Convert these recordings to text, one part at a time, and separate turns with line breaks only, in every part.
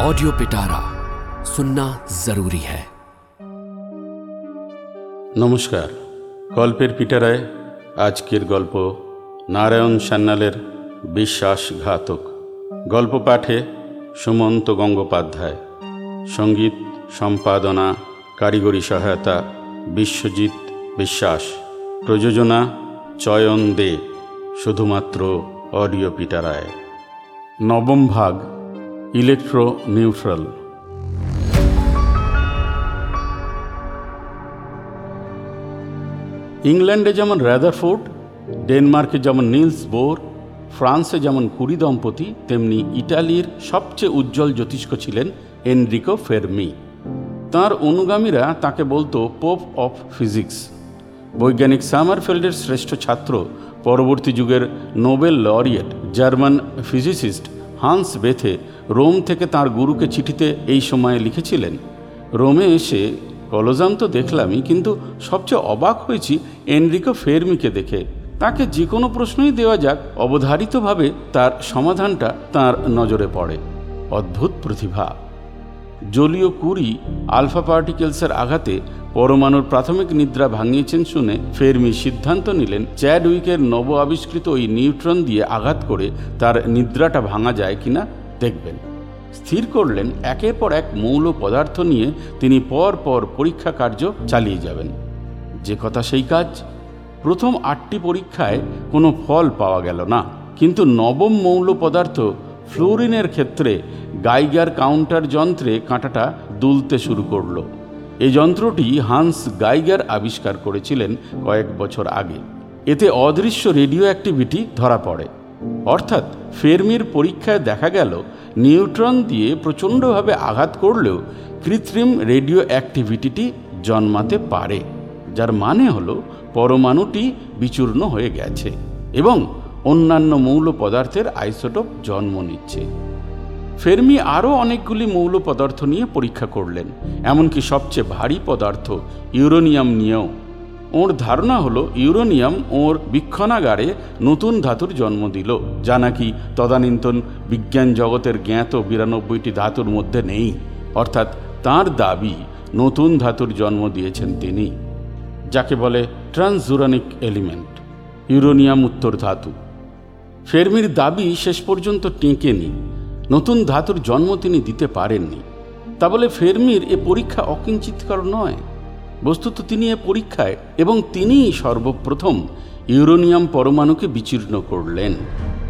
Audio पिटारा सुनना जरूरी है
নমস্কার গল্পের পিটারায় আজকের গল্প নারায়ণ সান্যালের বিশ্বাসঘাতক গল্প পাঠে সুমন্ত গঙ্গোপাধ্যায় সঙ্গীত সম্পাদনা কারিগরি সহায়তা বিশ্বজিৎ বিশ্বাস প্রযোজনা চয়ন দে শুধুমাত্র অডিও পিটারায় নবম ভাগ ইলেকট্রো নিউট্রাল ইংল্যান্ডে যেমন র্যাদারফোর্ড ডেনমার্কে যেমন নিলস বোর, ফ্রান্সে যেমন কুরি দম্পতি, তেমনি ইটালির সবচেয়ে উজ্জ্বল জ্যোতিষ্ক ছিলেন এনরিকো ফেরমি। তার অনুগামীরা তাকে বলতো পোপ অফ ফিজিক্স বৈজ্ঞানিক সামারফেল্ডের শ্রেষ্ঠ ছাত্র, পরবর্তী যুগের Nobel laureate, German physicist Hans Bethe Rome থেকে তার গুরুকে চিঠিতে এই সময়ে লিখেছিলেন। রোমে এসে কলজাম তো দেখলামই, কিন্তু সবচেয়ে অবাক হয়েছি এনরিকো ফেরমিকে দেখে। তাকে যে কোনো প্রশ্নই দেওয়া যাক, অবধারিতভাবে তার সমাধানটা তার নজরে পড়ে। অদ্ভুত প্রতিভা। জলীয় কুরি আলফা পার্টিকেলসের আঘাতে পরমাণুর প্রাথমিক নিদ্রা ভাঙিয়েছেন শুনে ফেরমি সিদ্ধান্ত নিলেন চ্যাড উইকের নব আবিষ্কৃত ওই নিউট্রন দিয়ে আঘাত করে তার নিদ্রাটা ভাঙা যায় কিনা দেখবেন। স্থির করলেন একের পর এক মৌল পদার্থ নিয়ে তিনি পর পর পরীক্ষা কার্য চালিয়ে যাবেন। যে কথা সেই কাজ। প্রথম আটটি পরীক্ষায় কোনো ফল পাওয়া গেল না। কিন্তু নবম মৌল পদার্থ ফ্লোরিনের ক্ষেত্রে গাইগার কাউন্টার যন্ত্রে কাঁটাটা দুলতে শুরু করল। এই যন্ত্রটি হান্স গাইগার আবিষ্কার করেছিলেন কয়েক বছর আগে। এতে অদৃশ্য রেডিও অ্যাক্টিভিটি ধরা পড়ে। অর্থাৎ ফেরমির পরীক্ষায় দেখা গেল, নিউট্রন দিয়ে প্রচণ্ডভাবে আঘাত করলেও কৃত্রিম রেডিও অ্যাক্টিভিটিটি জন্মাতে পারে, যার মানে হলো পরমাণুটি বিচূর্ণ হয়ে গেছে এবং অন্যান্য মৌল পদার্থের আইসোটোপ জন্ম নিচ্ছে। ফেরমি আরও অনেকগুলি মৌল পদার্থ নিয়ে পরীক্ষা করলেন, এমনকি সবচেয়ে ভারী পদার্থ ইউরোনিয়াম নিয়েও। ওর ধারণা হলো, ইউরোনিয়াম ওর বীক্ষণাগারে নতুন ধাতুর জন্ম দিল, যা নাকি তদানীন্তন বিজ্ঞান জগতের জ্ঞাত বিরানব্বইটি ধাতুর মধ্যে নেই, অর্থাৎ তার দাবি নতুন ধাতুর জন্ম দিয়েছেন তিনি, যাকে বলে ট্রান্সজুরানিক এলিমেন্ট, ইউরোনিয়াম উত্তর ধাতু। ফেরমির দাবি শেষ পর্যন্ত টেঁকেনি নতুন ধাতুর জন্ম তিনি দিতে পারেননি। তা বলে ফেরমির এ পরীক্ষা অকিঞ্চিতকর নয়। বস্তুত তিনি এ পরীক্ষায় এবং তিনিই সর্বপ্রথম ইউরোনিয়াম পরমাণুকে বিচীর্ণ করলেন।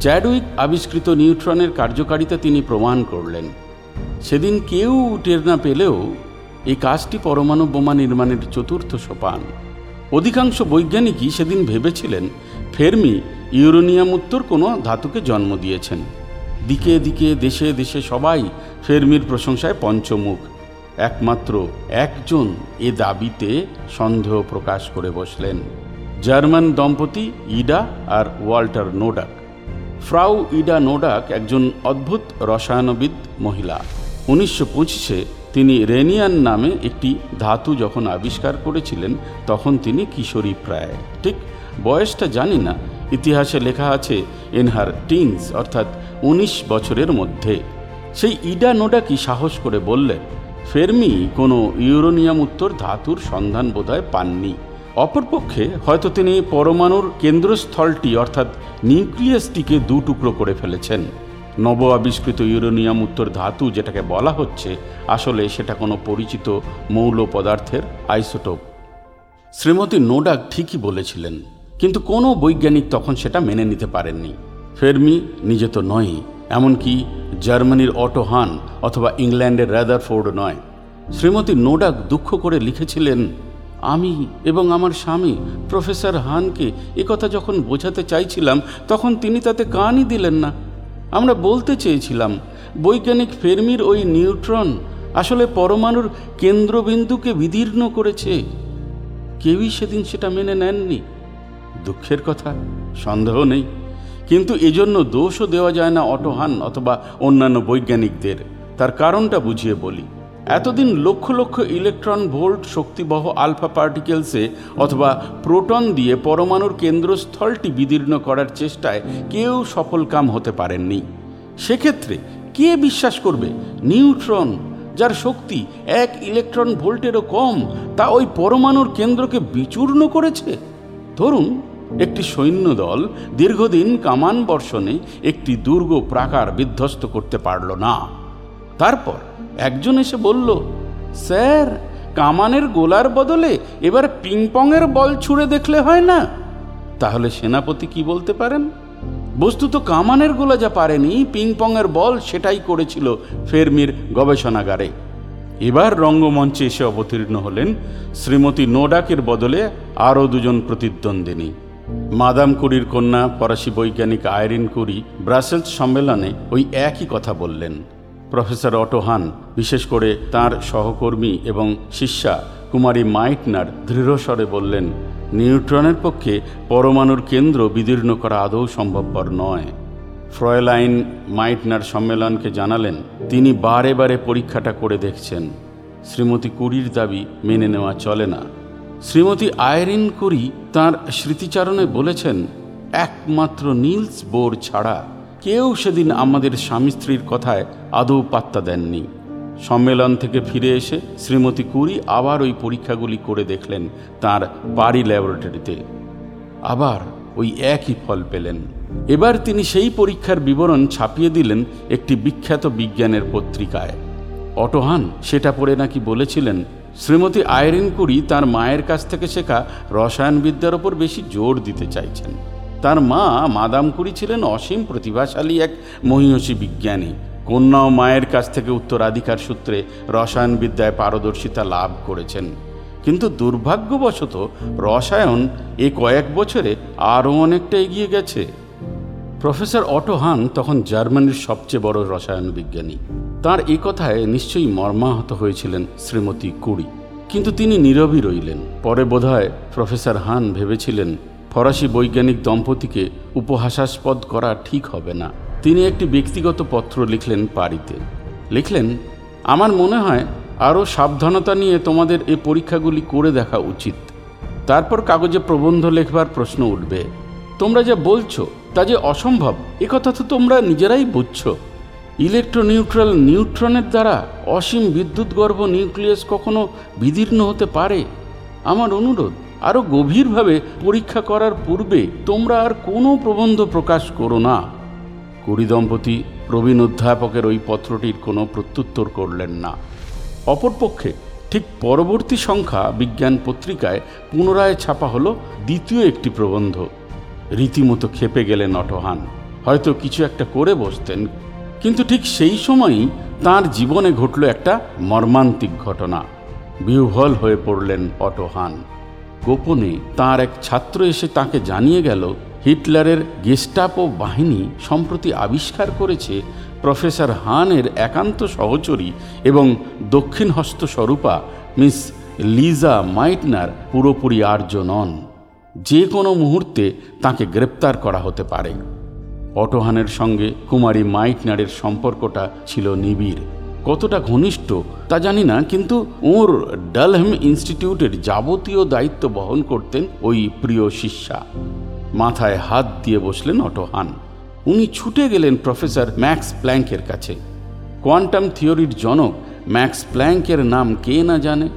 চ্যাডউইক আবিষ্কৃত নিউট্রনের কার্যকারিতা তিনি প্রমাণ করলেন। সেদিন কেউ টের না পেলেও এই কাজটি পরমাণু বোমা নির্মাণের চতুর্থ সোপান। অধিকাংশ বৈজ্ঞানিকই সেদিন ভেবেছিলেন ফেরমি ইউরোনিয়াম উত্তর কোনো ধাতুকে জন্ম দিয়েছেন। দিকে দিকে দেশে দেশে সবাই ফেরমির প্রশংসায় পঞ্চমুখ। একমাত্র একজন এ দাবিতে সন্দেহ প্রকাশ করে বসলেন। জার্মান দম্পতি ইডা আর ওয়াল্টার নোডাক। ফ্রাউ ইডা নোডাক একজন অদ্ভুত রসায়নবিদ মহিলা। উনিশশো পঁচিশে তিনি রেনিয়ান নামে একটি ধাতু যখন আবিষ্কার করেছিলেন, তখন তিনি কিশোরী প্রায়। ঠিক বয়সটা জানি না ইতিহাসে লেখা আছে, এনহার টিনস অর্থাৎ উনিশ বছরের মধ্যে। সেই ইডা নোডা কি সাহস করে বললেন, ফেরমি কোনো ইউরোনিয়াম উত্তর ধাতুর সন্ধান বোধহয় পাননি। অপরপক্ষে হয়তো তিনি পরমাণুর কেন্দ্রস্থলটি, অর্থাৎ নিউক্লিয়াসটিকে দু টুকরো করে ফেলেছেন। নব আবিষ্কৃত ইউরোনিয়াম উত্তর ধাতু যেটাকে বলা হচ্ছে, আসলে সেটা কোনো পরিচিত মৌল পদার্থের আইসোটোপ। শ্রীমতী নোডাক ঠিকই বলেছিলেন কিন্তু কোনো বৈজ্ঞানিক তখন সেটা মেনে নিতে পারেননি। ফেরমি নিজে তো নয় এমনকি জার্মানির অটো হান অথবা ইংল্যান্ডের র্যাদারফোর্ড নয়। শ্রীমতী নোডাক দুঃখ করে লিখেছিলেন, আমি এবং আমার স্বামী প্রফেসর হানকে একথা যখন বোঝাতে চাইছিলাম, তখন তিনি তাতে কানই দিলেন না। আমরা বলতে চেয়েছিলাম, বৈজ্ঞানিক ফেরমির ওই নিউট্রন আসলে পরমাণুর কেন্দ্রবিন্দুকে বিদীর্ণ করেছে। কেউই সেদিন সেটা মেনে নেননি। দুঃখের কথা, সন্দেহ নেই। কিন্তু এজন্য দোষও দেওয়া যায় না অটোহান অথবা অন্যান্য বৈজ্ঞানিকদের। তার কারণটা বুঝিয়ে বলি। এতদিন লক্ষ লক্ষ ইলেকট্রন ভোল্ট শক্তিবহ আলফা পার্টিকেলসে অথবা প্রোটন দিয়ে পরমাণুর কেন্দ্রস্থলটি বিদীর্ণ করার চেষ্টায় কেউ সফল কাম হতে পারেননি। সেক্ষেত্রে কে বিশ্বাস করবে? নিউট্রন, যার শক্তি এক ইলেকট্রন ভোল্টেরও কম, তা ওই পরমাণুর কেন্দ্রকে বিচূর্ণ করেছে? ধরুন, একটি সৈন্যদল দীর্ঘদিন কামান বর্ষণে একটি দুর্গ প্রাকার বিধ্বস্ত করতে পারল না। তারপর একজন এসে বলল, স্যার, কামানের গোলার বদলে এবার পিংপংয়ের বল ছুঁড়ে দেখলে হয় না? তাহলে সেনাপতি কি বলতে পারেন? বস্তুত কামানের গোলা যা পারেনি, পিংপংয়ের বল সেটাই করেছিল ফেরমির গবেষণাগারে। এবার রঙ্গমঞ্চে এসে অবতীর্ণ হলেন শ্রীমতী নোডাকের বদলে আরও দুজন প্রতিদ্বন্দ্বিনী। মাদাম কুরির কন্যা ফরাসি বৈজ্ঞানিক আয়রিন কুরি ব্রাসেলস সম্মেলনে ওই একই কথা বললেন। প্রফেসর অটোহান বিশেষ করে তার সহকর্মী এবং শিষ্যা কুমারী মাইটনার দৃঢ়স্বরে বললেন, নিউট্রনের পক্ষে পরমাণুর কেন্দ্র বিদীর্ণ করা আদৌ সম্ভবপর নয়। ফ্রয়লাইন মাইটনার সম্মেলনকে জানালেন, তিনি বারে বারে পরীক্ষাটা করে দেখছেন। শ্রীমতী কুরির দাবি মেনে নেওয়া চলে না। শ্রীমতী আয়রিন কুরি তার স্মৃতিচারণে বলেছেন, একমাত্র নীলস বোর ছাড়া কেউ সেদিন আমাদের স্বামী স্ত্রীর কথায় আদৌ পাত্তা দেননি। সম্মেলন থেকে ফিরে এসে শ্রীমতী কুরি আবার ওই পরীক্ষাগুলি করে দেখলেন তার পারি ল্যাবরেটরিতে। আবার ওই একই ফল পেলেন। এবার তিনি সেই পরীক্ষার বিবরণ ছাপিয়ে দিলেন একটি বিখ্যাত বিজ্ঞানের পত্রিকায়। অটোহান সেটা পড়ে নাকি বলেছিলেন, শ্রীমতী আয়রিন কুরি তার মায়ের কাছ থেকে শেখা রসায়নবিদ্যার ওপর বেশি জোর দিতে চাইছেন। তার মা মাদাম কুরি ছিলেন অসীম প্রতিভাশালী এক মহিষী বিজ্ঞানী। কন্যা ও মায়ের কাছ থেকে উত্তরাধিকার সূত্রে রসায়নবিদ্যায় পারদর্শিতা লাভ করেছেন। কিন্তু দুর্ভাগ্যবশত রসায়ন এ কয়েক বছরে আরও অনেকটা এগিয়ে গেছে। প্রফেসর অটো হান তখন জার্মানির সবচেয়ে বড় রসায়ন বিজ্ঞানী। তার এ কথায় নিশ্চয়ই মর্মাহত হয়েছিলেন শ্রীমতী কুড়ি কিন্তু তিনি নীরবই রইলেন। পরে বোধহয় প্রফেসর হান ভেবেছিলেন, ফরাসি বৈজ্ঞানিক দম্পতিকে উপহাসাস্পদ করা ঠিক হবে না। তিনি একটি ব্যক্তিগত পত্র লিখলেন পারিতে। লিখলেন, আমার মনে হয় আরও সাবধানতা নিয়ে তোমাদের এ পরীক্ষাগুলি করে দেখা উচিত। তারপর কাগজে প্রবন্ধ লেখবার প্রশ্ন উঠবে। তোমরা যা বলছো তা যে অসম্ভব, এ কথা তো তোমরা নিজেরাই বুঝছ। ইলেকট্রোনিউট্রাল নিউট্রনের দ্বারা অসীম বিদ্যুৎগর্ভ নিউক্লিয়াস কখনো বিদীর্ণ হতে পারে? আমার অনুরোধ আরও গভীরভাবে পরীক্ষা করার পূর্বে তোমরা আর কোনো প্রবন্ধ প্রকাশ করো না। কুড়ি দম্পতি, প্রবীণ অধ্যাপকের ওই পত্রটির কোনো প্রত্যুত্তর করলেন না। অপরপক্ষে, ঠিক পরবর্তী সংখ্যা বিজ্ঞান পত্রিকায় পুনরায় ছাপা হলো দ্বিতীয় একটি প্রবন্ধ। রীতিমতো খেপে গেলেন অটোহান। হয়তো কিছু একটা করে বসতেন, কিন্তু ঠিক সেই সময়ই তার জীবনে ঘটল একটা মর্মান্তিক ঘটনা। বিহ্বল হয়ে পড়লেন অটোহান। গোপনে তার এক ছাত্র এসে তাকে জানিয়ে গেল, হিটলারের গেস্টাপো বাহিনী সম্প্রতি আবিষ্কার করেছে প্রফেসর হানের একান্ত সহচরী এবং দক্ষিণ হস্ত স্বরূপা মিস লিজা মাইটনার পুরোপুরি আর্য নন। যে কোনো মুহূর্তে তাকে গ্রেপ্তার করা হতে পারে। অটোহানের সঙ্গে কুমারী মাইটনারের সম্পর্কটা ছিল নিবিড়। কতটা ঘনিষ্ঠ, তা জানি না, কিন্তু ওর ডালহেম ইনস্টিটিউটের যাবতীয় দায়িত্ব বহন করতেন ওই প্রিয় শিষ্যা। মাথায় হাত দিয়ে বসলেন অটোহান। উনি ছুটে গেলেন প্রফেসর ম্যাক্স প্ল্যাঙ্কের কাছে। কোয়ান্টাম থিওরির জনক ম্যাক্স প্ল্যাঙ্কের নাম কে না জানে।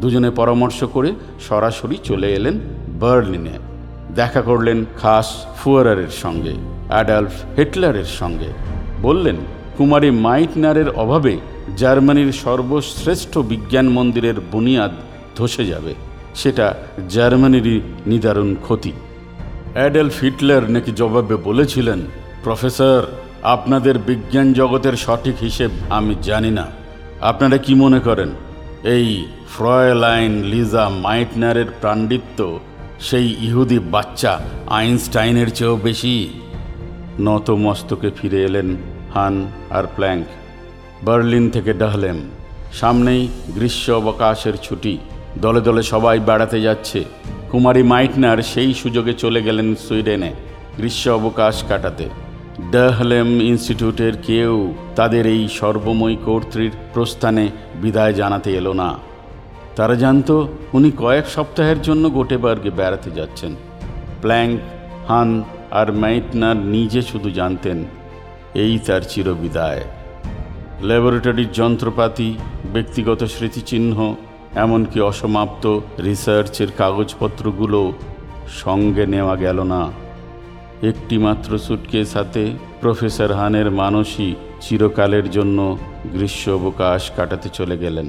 দুজনে পরামর্শ করে সরাসরি চলে এলেন বার্লিনে দেখা করলেন খাস ফুয়ারারের সঙ্গে, অ্যাডালফ হিটলারের সঙ্গে। বললেন, কুমারী মাইটনারের অভাবে জার্মানির সর্বশ্রেষ্ঠ বিজ্ঞান মন্দিরের বুনিয়াদ ধসে যাবে। সেটা জার্মানিরই নিদারুণ ক্ষতি। অ্যাডেলফ হিটলার নাকি জবাবে বলেছিলেন, প্রফেসর, আপনাদের বিজ্ঞান জগতের সঠিক হিসেব আমি জানি না। আপনারা কি মনে করেন, এই ফ্রয়লাইন লিজা মাইটনারের প্রাণ্ডিত্য সেই ইহুদি বাচ্চা আইনস্টাইনের চেয়েও বেশি। নত মস্তকে ফিরে এলেন হান আর প্ল্যাঙ্ক। বার্লিন থেকে ডাহলেম। সামনেই গ্রীষ্ম অবকাশের ছুটি। দলে দলে সবাই বেড়াতে যাচ্ছে। কুমারী মাইটনার সেই সুযোগে চলে গেলেন সুইডেনে গ্রীষ্ম অবকাশ কাটাতে। ডাহলেম ইনস্টিটিউটের কেউ তাদের এই সর্বময় কর্তৃর প্রস্থানে বিদায় জানাতে এলো না। তারা জানতো উনি কয়েক সপ্তাহের জন্য গোটেবার্গে বেড়াতে যাচ্ছেন। প্ল্যাঙ্ক, হান আর মাইটনার নিজে শুধু জানতেন, এই তার চিরবিদায়। ল্যাবরেটরির যন্ত্রপাতি, ব্যক্তিগত স্মৃতিচিহ্ন, এমনকি অসমাপ্ত রিসার্চের কাগজপত্রগুলো সঙ্গে নেওয়া গেল না। একটিমাত্র সুটকেস হাতে প্রফেসর হানের মানসী চিরকালের জন্য গ্রীষ্ম অবকাশ কাটাতে চলে গেলেন।